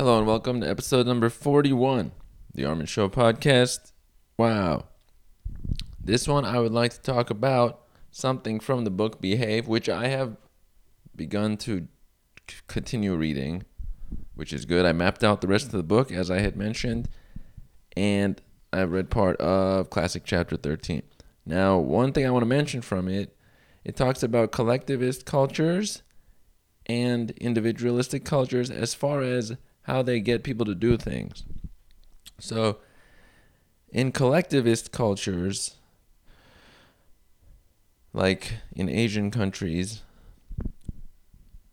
Hello and welcome to episode number 41, the Armin Show podcast. Wow. This one I would like to talk about something from the book Behave, which I have begun to continue reading, which is good. I mapped out the rest of the book as I had mentioned, and I've read part of Classic Chapter 13. Now, one thing I want to mention from it, it talks about collectivist cultures and individualistic cultures as far as how they get people to do things. So, in collectivist cultures, like in Asian countries,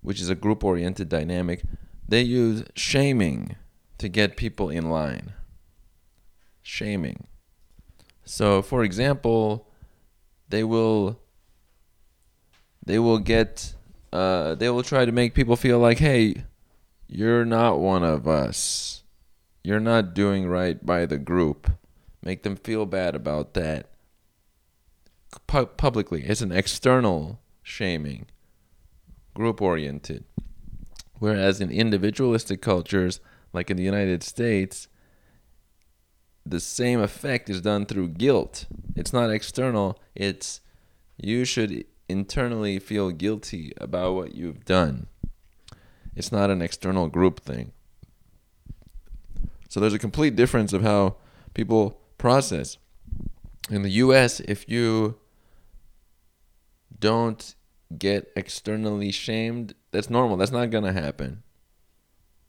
which is a group oriented dynamic, they use shaming to get people in line. Shaming. So, for example, they will they will get uh, they will try to make people feel like, hey, you're not one of us. You're not doing right by the group. Make them feel bad about that. Pu- publicly, it's an external shaming, group oriented. Whereas in individualistic cultures, like in the United States, the same effect is done through guilt. It's not external, it's you should internally feel guilty about what you've done. It's not an external group thing. So there's a complete difference of how people process. In the US, if you don't get externally shamed, that's normal. That's not going to happen.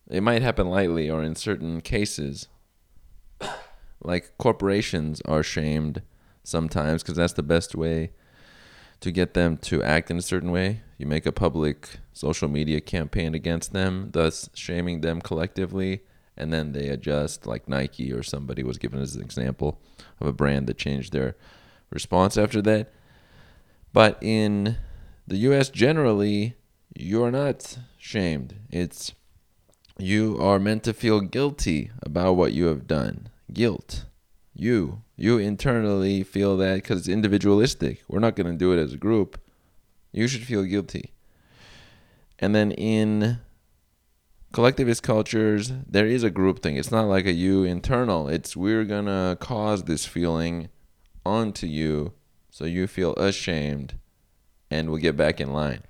It might happen lightly or in certain cases. Like corporations are shamed sometimes because that's the best way to get them to act in a certain way. You make a public social media campaign against them, thus shaming them collectively, and then they adjust, like Nike or somebody was given as an example of a brand that changed their response after that. But in the US generally, you're not shamed. It's you are meant to feel guilty about what you have done. Guilt. You. You internally feel that because it's individualistic. We're not going to do it as a group. You should feel guilty. And then in collectivist cultures, there is a group thing. It's not like a you internal. It's we're to cause this feeling onto you so you feel ashamed and we'll get back in line.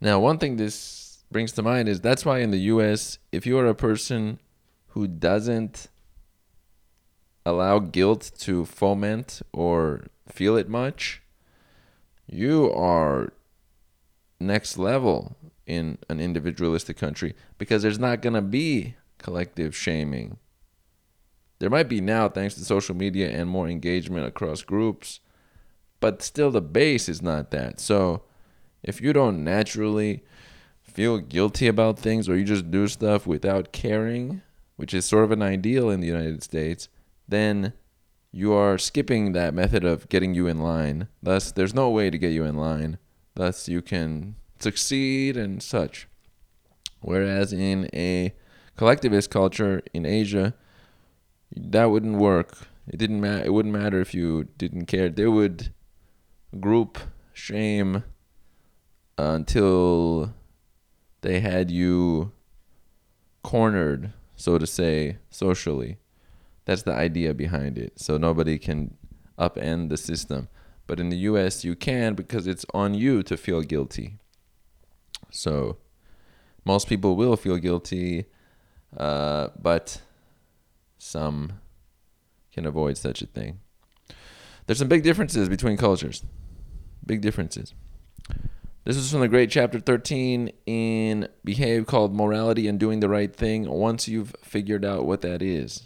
Now, one thing this brings to mind is that's why in the US, if you are a person who doesn't allow guilt to foment or feel it much, you are next level in an individualistic country because there's not going to be collective shaming. There might be now thanks to social media and more engagement across groups, but still the base is not that. So if you don't naturally feel guilty about things or you just do stuff without caring, which is sort of an ideal in the United States, then you are skipping that method of getting you in line. Thus, there's no way to get you in line. Thus, you can succeed and such. Whereas in a collectivist culture in Asia, that wouldn't work. It didn't. It wouldn't matter if you didn't care. They would group shame until they had you cornered, so to say, socially. That's the idea behind it. So nobody can upend the system. But in the US, you can because it's on you to feel guilty. So most people will feel guilty, uh, but some can avoid such a thing. There's some big differences between cultures. Big differences. This is from the great chapter 13 in Behave called Morality and Doing the Right Thing once you've figured out what that is.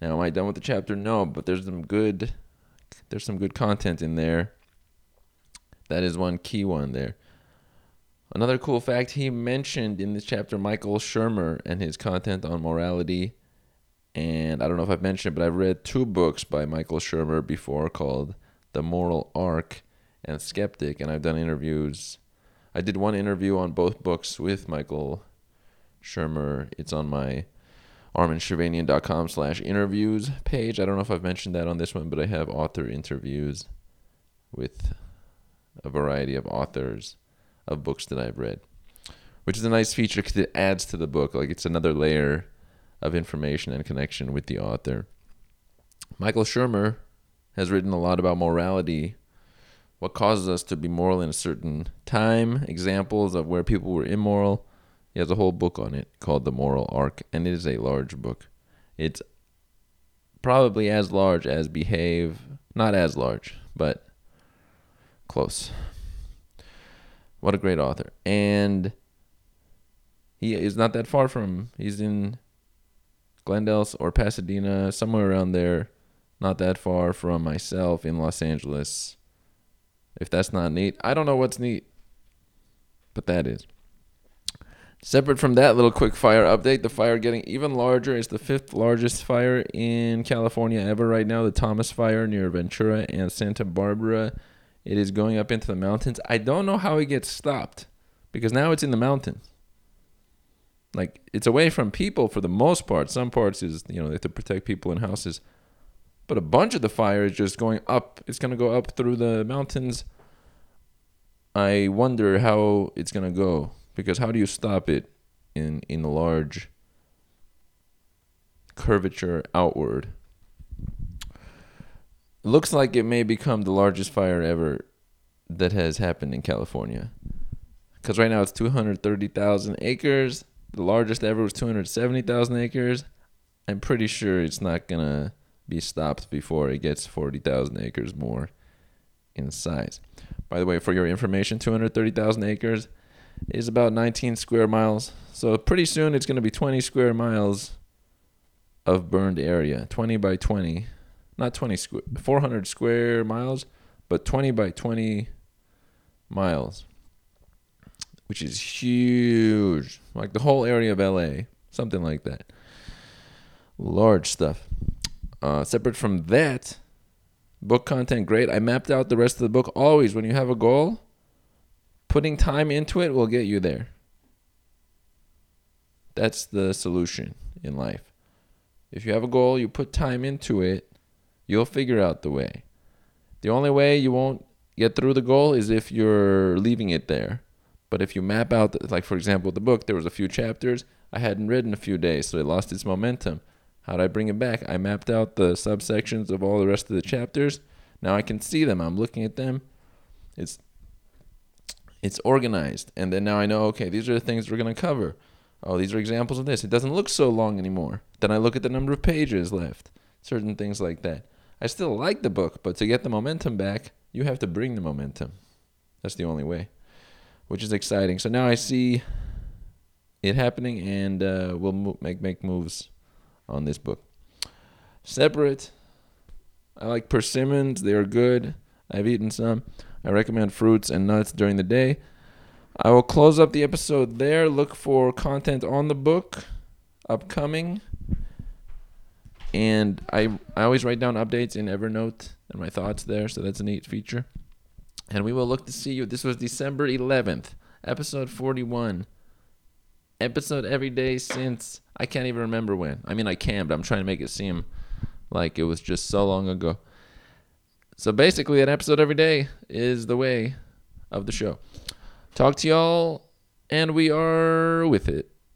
Now, am I done with the chapter? No, but there's some good there's some good content in there. That is one key one there. Another cool fact he mentioned in this chapter Michael Shermer and his content on morality. And I don't know if I've mentioned but I've read two books by Michael Shermer before called The Moral Arc and Skeptic, and I've done interviews. I did one interview on both books with Michael Shermer. It's on my arminshervanian.com slash interviews page. I don't know if I've mentioned that on this one, but I have author interviews with a variety of authors of books that I've read. which is a nice feature because it adds to the book. Like it's another layer of information and connection with the author. Michael Shermer has written a lot about morality, what causes us to be moral in a certain time, examples of where people were immoral. He has a whole book on it called The Moral Arc, and it is a large book. It's probably as large as Behave, not as large, but close. What a great author. And he is not that far from, he's in Glendale or Pasadena, somewhere around there, not that far from myself in Los Angeles. If that's not neat, I don't know what's neat, but that is. Separate from that little quick fire update, the fire getting even larger. is the fifth largest fire in California ever right now. The Thomas Fire near Ventura and Santa Barbara. It is going up into the mountains. I don't know how it gets stopped because now it's in the mountains. Like it's away from people for the most part. Some parts is you know they have to protect people in houses, but a bunch of the fire is just going up. It's gonna go up through the mountains. I wonder how it's gonna go because how do you stop it in in a large curvature outward? Looks like it may become the largest fire ever that has happened in California. Because right now it's 230,000 acres. The largest ever was 270,000 acres. I'm pretty sure it's not going to be stopped before it gets 40,000 acres more in size. By the way, for your information, 230,000 acres is about 19 square miles. So pretty soon it's going to be 20 square miles of burned area. 20 by 20. Not 20 square, 400 square miles, but 20 by 20 miles. Which is huge. Like the whole area of LA. Something like that. Large stuff. Uh, separate from that, book content great. I mapped out the rest of the book. Always, when you have a goal, putting time into it will get you there. That's the solution in life. If you have a goal, you put time into it, you'll figure out the way. The only way you won't get through the goal is if you're leaving it there. But if you map out, like for example, the book, there was a few chapters I hadn't read in a few days, so it lost its momentum. How did I bring it back? I mapped out the subsections of all the rest of the chapters. Now I can see them. I'm looking at them. It's it's organized. And then now I know, okay, these are the things we're going to cover. Oh, these are examples of this. It doesn't look so long anymore. Then I look at the number of pages left, certain things like that. I still like the book, but to get the momentum back, you have to bring the momentum. That's the only way, which is exciting. So now I see it happening, and uh, we'll mo- make make moves on this book. Separate. I like persimmons. They are good. I've eaten some. I recommend fruits and nuts during the day. I will close up the episode there. Look for content on the book upcoming. And I I always write down updates in Evernote and my thoughts there, so that's a neat feature. And we will look to see you. This was December 11th, episode 41. Episode every day since I can't even remember when. I mean, I can, but I'm trying to make it seem like it was just so long ago. So basically, an episode every day is the way of the show. Talk to y'all, and we are with it.